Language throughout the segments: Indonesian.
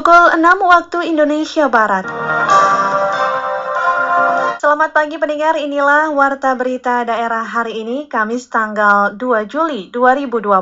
Pukul 6 waktu Indonesia Barat. Selamat pagi pendengar, inilah Warta Berita Daerah hari ini, Kamis tanggal 2 Juli 2020.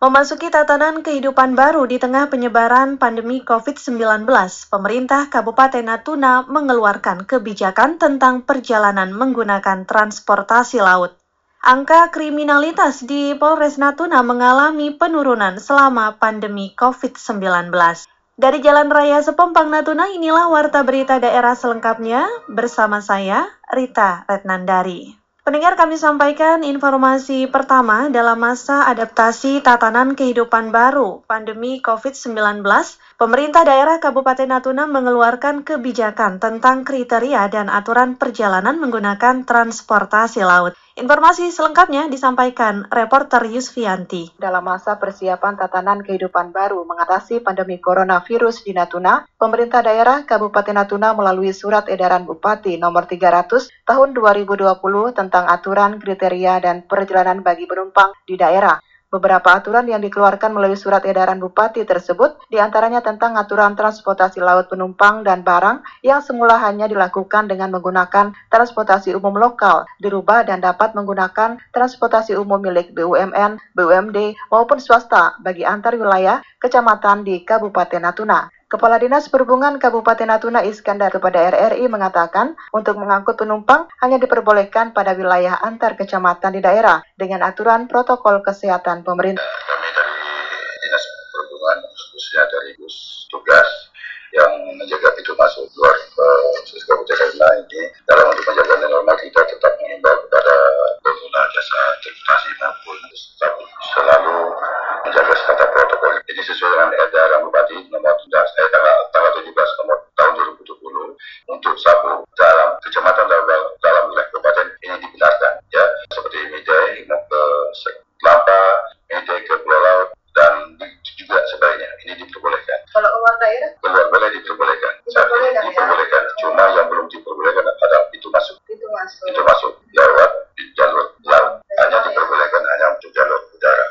Memasuki tatanan kehidupan baru di tengah penyebaran pandemi COVID-19, pemerintah Kabupaten Natuna mengeluarkan kebijakan tentang perjalanan menggunakan transportasi laut. Angka kriminalitas di Polres Natuna mengalami penurunan selama pandemi COVID-19. Dari Jalan Raya Sepompang Natuna, inilah warta berita daerah selengkapnya bersama saya, Rita Retnandari. Pendengar kami sampaikan informasi pertama dalam masa adaptasi tatanan kehidupan baru pandemi COVID-19, pemerintah daerah Kabupaten Natuna mengeluarkan kebijakan tentang kriteria dan aturan perjalanan menggunakan transportasi laut. Informasi selengkapnya disampaikan reporter Yusfianti. Dalam masa persiapan tatanan kehidupan baru mengatasi pandemi coronavirus di Natuna, pemerintah daerah Kabupaten Natuna melalui surat edaran Bupati nomor 300 tahun 2020 tentang aturan, kriteria, dan perjalanan bagi penumpang di daerah Beberapa aturan yang dikeluarkan melalui surat edaran bupati tersebut di antaranya tentang aturan transportasi laut penumpang dan barang yang semula hanya dilakukan dengan menggunakan transportasi umum lokal, dirubah dan dapat menggunakan transportasi umum milik BUMN, BUMD maupun swasta bagi antar wilayah kecamatan di Kabupaten Natuna. Kepala Dinas Perhubungan Kabupaten Natuna Iskandar kepada RRI mengatakan untuk mengangkut penumpang hanya diperbolehkan pada wilayah antar kecamatan di daerah dengan aturan protokol kesehatan pemerintah. Kami dari Dinas Perhubungan khususnya dari bus tugas yang menjaga pintu masuk luar ke Kabupaten Natuna ini dalam untuk menjaga normal kita tetap mengimbau kepada pengguna jasa transportasi maupun selalu menjaga standar protokol. Ini sesuai dengan edaran Bupati nomor 17 eh, tanggal, tanggal 17 nomor tahun 2020 untuk sapu dalam kecamatan dalam, dalam wilayah kabupaten ini dibenarkan ya seperti Midai mau ke Kelapa, Midai ke Pulau Laut dan juga sebaliknya ini diperbolehkan. Kalau keluar daerah? Keluar boleh diperbolehkan. Diperbolehkan, ya? diperbolehkan. Cuma yang belum diperbolehkan adalah itu masuk. Itu masuk. Itu masuk lewat jalur laut. Hanya diperbolehkan hanya untuk jalur udara.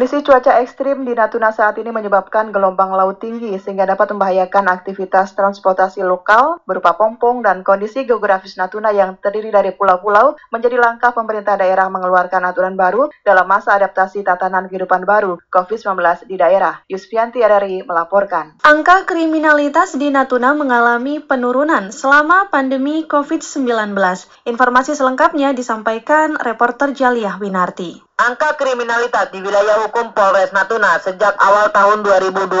Kondisi cuaca ekstrim di Natuna saat ini menyebabkan gelombang laut tinggi sehingga dapat membahayakan aktivitas transportasi lokal berupa pompong dan kondisi geografis Natuna yang terdiri dari pulau-pulau menjadi langkah pemerintah daerah mengeluarkan aturan baru dalam masa adaptasi tatanan kehidupan baru COVID-19 di daerah. Yusfianti RRI melaporkan. Angka kriminalitas di Natuna mengalami penurunan selama pandemi COVID-19. Informasi selengkapnya disampaikan reporter Jaliah Winarti. Angka kriminalitas di wilayah hukum Polres Natuna sejak awal tahun 2020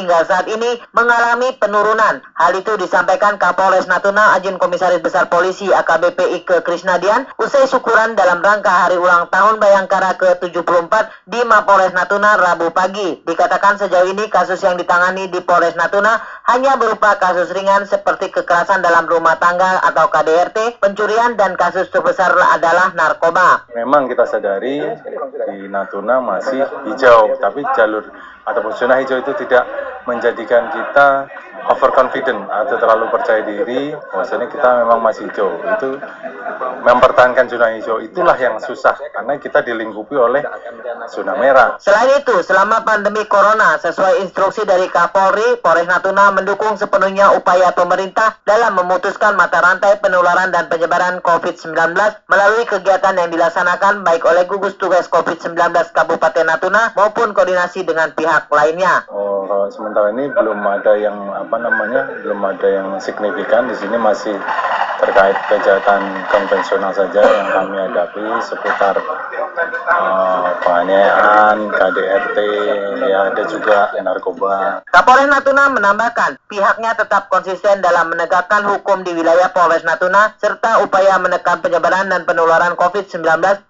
hingga saat ini mengalami penurunan. Hal itu disampaikan Kapolres Natuna Ajin Komisaris Besar Polisi AKBP Ike Krisnadian usai syukuran dalam rangka hari ulang tahun Bayangkara ke-74 di Mapolres Natuna Rabu pagi. Dikatakan sejauh ini kasus yang ditangani di Polres Natuna hanya berupa kasus ringan seperti kekerasan dalam rumah tangga atau KDRT, pencurian dan kasus terbesar adalah narkoba. Memang kita sadari di Natuna masih hijau, tapi jalur ataupun zona hijau itu tidak menjadikan kita overconfident atau terlalu percaya diri bahwasanya kita memang masih hijau. Itu mempertahankan zona hijau itulah yang susah karena kita dilingkupi oleh zona merah. Selain itu, selama pandemi corona, sesuai instruksi dari Kapolri, Polres Natuna mendukung sepenuhnya upaya pemerintah dalam memutuskan mata rantai penularan dan penyebaran COVID-19 melalui kegiatan yang dilaksanakan baik oleh gugus tugas COVID-19 Kabupaten Natuna maupun koordinasi dengan pihak lainnya. Oh, kalau sementara ini belum ada yang apa namanya, belum ada yang signifikan. Di sini masih terkait kejahatan konvensional saja yang kami hadapi seputar uh, penganiayaan, KDRT, ya ada juga narkoba. Kapolres Natuna menambahkan pihaknya tetap konsisten dalam menegakkan hukum di wilayah Polres Natuna serta upaya menekan penyebaran dan penularan COVID-19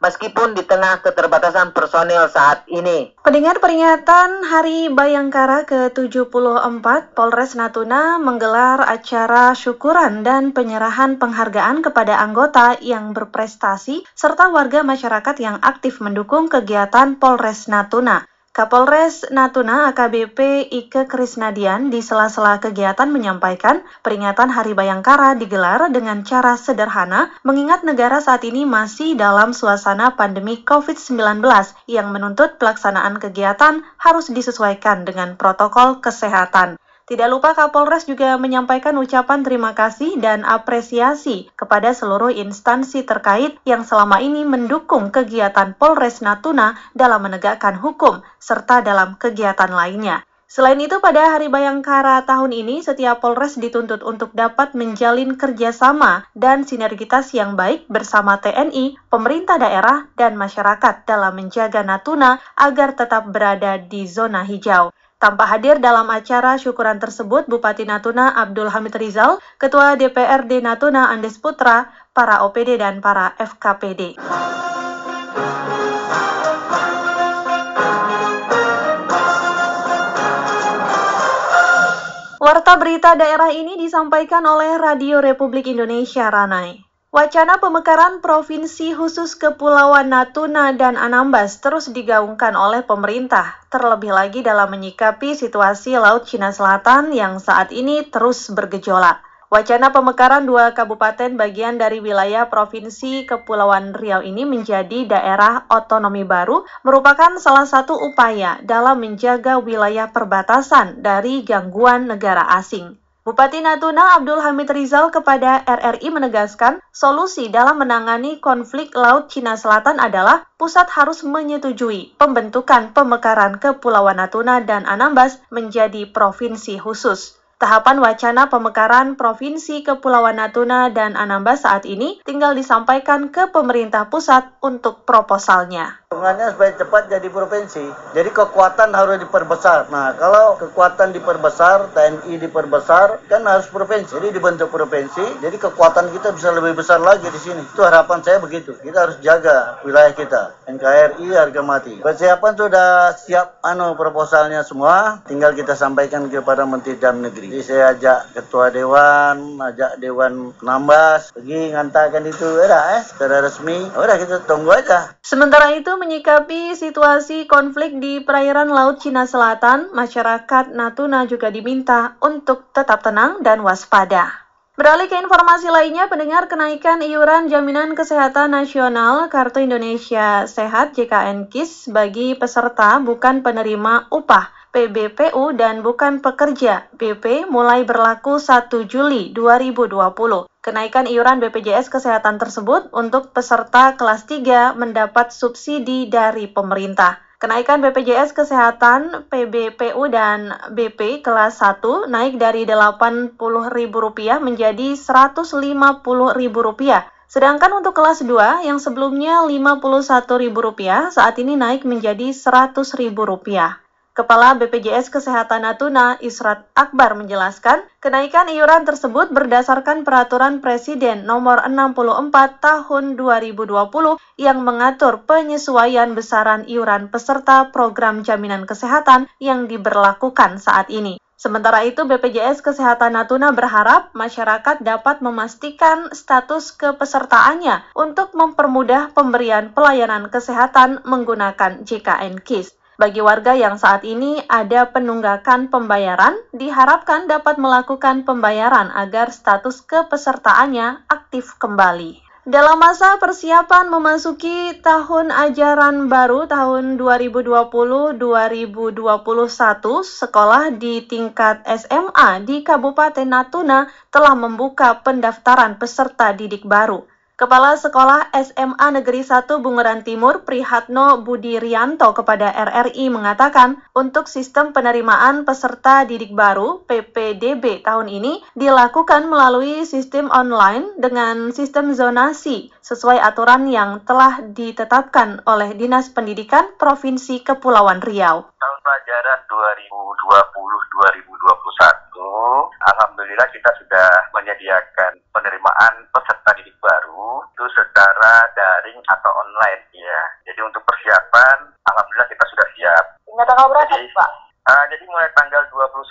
meskipun di tengah keterbatasan personil saat ini. Pendengar peringatan Hari Bayangkara ke-74, Polres Natuna menggelar acara syukuran dan penyerahan penghargaan kepada anggota yang berprestasi serta warga masyarakat yang aktif mendukung kegiatan Polres Natuna. Kapolres Natuna AKBP Ike Krisnadian di sela-sela kegiatan menyampaikan peringatan Hari Bayangkara digelar dengan cara sederhana mengingat negara saat ini masih dalam suasana pandemi COVID-19 yang menuntut pelaksanaan kegiatan harus disesuaikan dengan protokol kesehatan. Tidak lupa Kapolres juga menyampaikan ucapan terima kasih dan apresiasi kepada seluruh instansi terkait yang selama ini mendukung kegiatan Polres Natuna dalam menegakkan hukum serta dalam kegiatan lainnya. Selain itu, pada Hari Bayangkara tahun ini, setiap Polres dituntut untuk dapat menjalin kerjasama dan sinergitas yang baik bersama TNI, pemerintah daerah, dan masyarakat dalam menjaga Natuna agar tetap berada di zona hijau. Tanpa hadir dalam acara syukuran tersebut, Bupati Natuna Abdul Hamid Rizal, Ketua DPRD Natuna Andes Putra, para OPD dan para FKPD. Warta berita daerah ini disampaikan oleh Radio Republik Indonesia Ranai. Wacana pemekaran provinsi khusus Kepulauan Natuna dan Anambas terus digaungkan oleh pemerintah, terlebih lagi dalam menyikapi situasi Laut Cina Selatan yang saat ini terus bergejolak. Wacana pemekaran dua kabupaten bagian dari wilayah Provinsi Kepulauan Riau ini menjadi daerah otonomi baru merupakan salah satu upaya dalam menjaga wilayah perbatasan dari gangguan negara asing. Bupati Natuna Abdul Hamid Rizal kepada RRI menegaskan solusi dalam menangani konflik Laut Cina Selatan adalah pusat harus menyetujui pembentukan pemekaran Kepulauan Natuna dan Anambas menjadi provinsi khusus. Tahapan wacana pemekaran Provinsi Kepulauan Natuna dan Anambas saat ini tinggal disampaikan ke pemerintah pusat untuk proposalnya. Hitungannya supaya cepat jadi provinsi. Jadi kekuatan harus diperbesar. Nah, kalau kekuatan diperbesar, TNI diperbesar, kan harus provinsi. Jadi dibentuk provinsi, jadi kekuatan kita bisa lebih besar lagi di sini. Itu harapan saya begitu. Kita harus jaga wilayah kita. NKRI harga mati. Persiapan sudah siap anu proposalnya semua, tinggal kita sampaikan kepada Menteri Dalam Negeri. Jadi saya ajak Ketua Dewan, ajak Dewan Nambas, pergi ngantarkan itu, udah eh, secara resmi. Udah kita tunggu aja. Sementara itu menyikapi situasi konflik di perairan Laut Cina Selatan, masyarakat Natuna juga diminta untuk tetap tenang dan waspada. Beralih ke informasi lainnya, pendengar kenaikan iuran jaminan kesehatan nasional Kartu Indonesia Sehat JKN KIS bagi peserta bukan penerima upah PBPU dan bukan pekerja BP mulai berlaku 1 Juli 2020. Kenaikan iuran BPJS Kesehatan tersebut untuk peserta kelas 3 mendapat subsidi dari pemerintah. Kenaikan BPJS Kesehatan, PBPU dan BP kelas 1 naik dari Rp80.000 menjadi Rp150.000. Sedangkan untuk kelas 2 yang sebelumnya Rp51.000 saat ini naik menjadi Rp100.000. Kepala BPJS Kesehatan Natuna, Israt Akbar menjelaskan, kenaikan iuran tersebut berdasarkan peraturan Presiden nomor 64 tahun 2020 yang mengatur penyesuaian besaran iuran peserta program jaminan kesehatan yang diberlakukan saat ini. Sementara itu, BPJS Kesehatan Natuna berharap masyarakat dapat memastikan status kepesertaannya untuk mempermudah pemberian pelayanan kesehatan menggunakan JKN KIS. Bagi warga yang saat ini ada penunggakan pembayaran, diharapkan dapat melakukan pembayaran agar status kepesertaannya aktif kembali. Dalam masa persiapan memasuki tahun ajaran baru tahun 2020-2021, sekolah di tingkat SMA di Kabupaten Natuna telah membuka pendaftaran peserta didik baru. Kepala Sekolah SMA Negeri 1 Bunguran Timur Prihatno Budi Rianto kepada RRI mengatakan untuk sistem penerimaan peserta didik baru PPDB tahun ini dilakukan melalui sistem online dengan sistem zonasi sesuai aturan yang telah ditetapkan oleh Dinas Pendidikan Provinsi Kepulauan Riau. Tahun pelajaran 2020-2021, Alhamdulillah kita sudah menyediakan penerimaan peserta didik baru itu secara daring atau online ya. Jadi untuk persiapan, alhamdulillah kita sudah siap. Hingga tanggal berapa, jadi, Pak? Uh, jadi mulai tanggal 29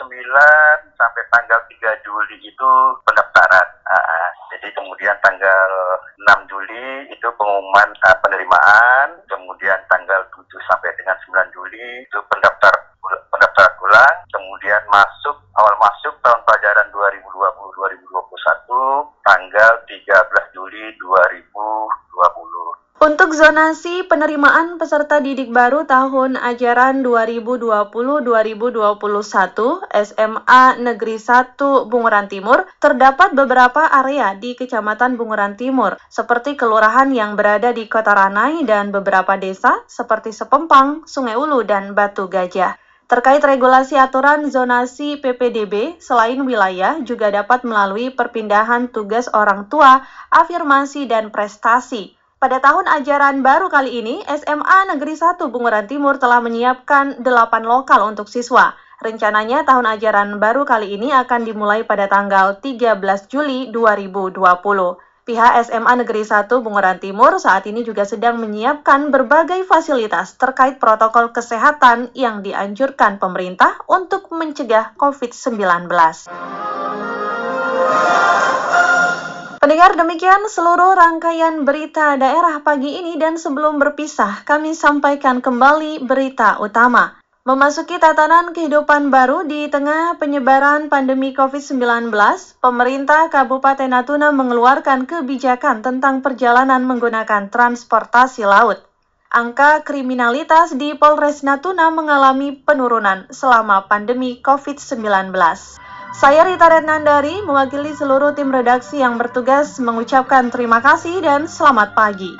sampai tanggal 3 Juli itu pendaftaran. Uh, jadi kemudian tanggal 6 Juli itu pengumuman uh, penerimaan, kemudian tanggal 7 sampai dengan 9 Juli itu pendaftar pendaftaran ulang, kemudian masuk awal masuk tahun pelajaran 2020-2021 tanggal 13 Juli 2020. Untuk Untuk zonasi penerimaan peserta didik baru tahun ajaran 2020-2021 SMA Negeri 1 Bunguran Timur, terdapat beberapa area di Kecamatan Bunguran Timur, seperti kelurahan yang berada di Kota Ranai dan beberapa desa seperti Sepempang, Sungai Ulu, dan Batu Gajah. Terkait regulasi aturan zonasi PPDB, selain wilayah juga dapat melalui perpindahan tugas orang tua, afirmasi, dan prestasi. Pada tahun ajaran baru kali ini, SMA Negeri 1 Bunguran Timur telah menyiapkan 8 lokal untuk siswa. Rencananya tahun ajaran baru kali ini akan dimulai pada tanggal 13 Juli 2020. Pihak SMA Negeri 1 Bunguran Timur saat ini juga sedang menyiapkan berbagai fasilitas terkait protokol kesehatan yang dianjurkan pemerintah untuk mencegah COVID-19. Pendengar demikian seluruh rangkaian berita daerah pagi ini dan sebelum berpisah kami sampaikan kembali berita utama. Memasuki tatanan kehidupan baru di tengah penyebaran pandemi COVID-19, pemerintah Kabupaten Natuna mengeluarkan kebijakan tentang perjalanan menggunakan transportasi laut. Angka kriminalitas di Polres Natuna mengalami penurunan selama pandemi COVID-19. Saya Rita Retnandari, mewakili seluruh tim redaksi yang bertugas mengucapkan terima kasih dan selamat pagi.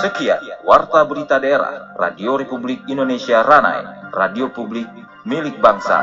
Sekian Warta Berita Daerah Radio Republik Indonesia Ranai, radio publik milik bangsa.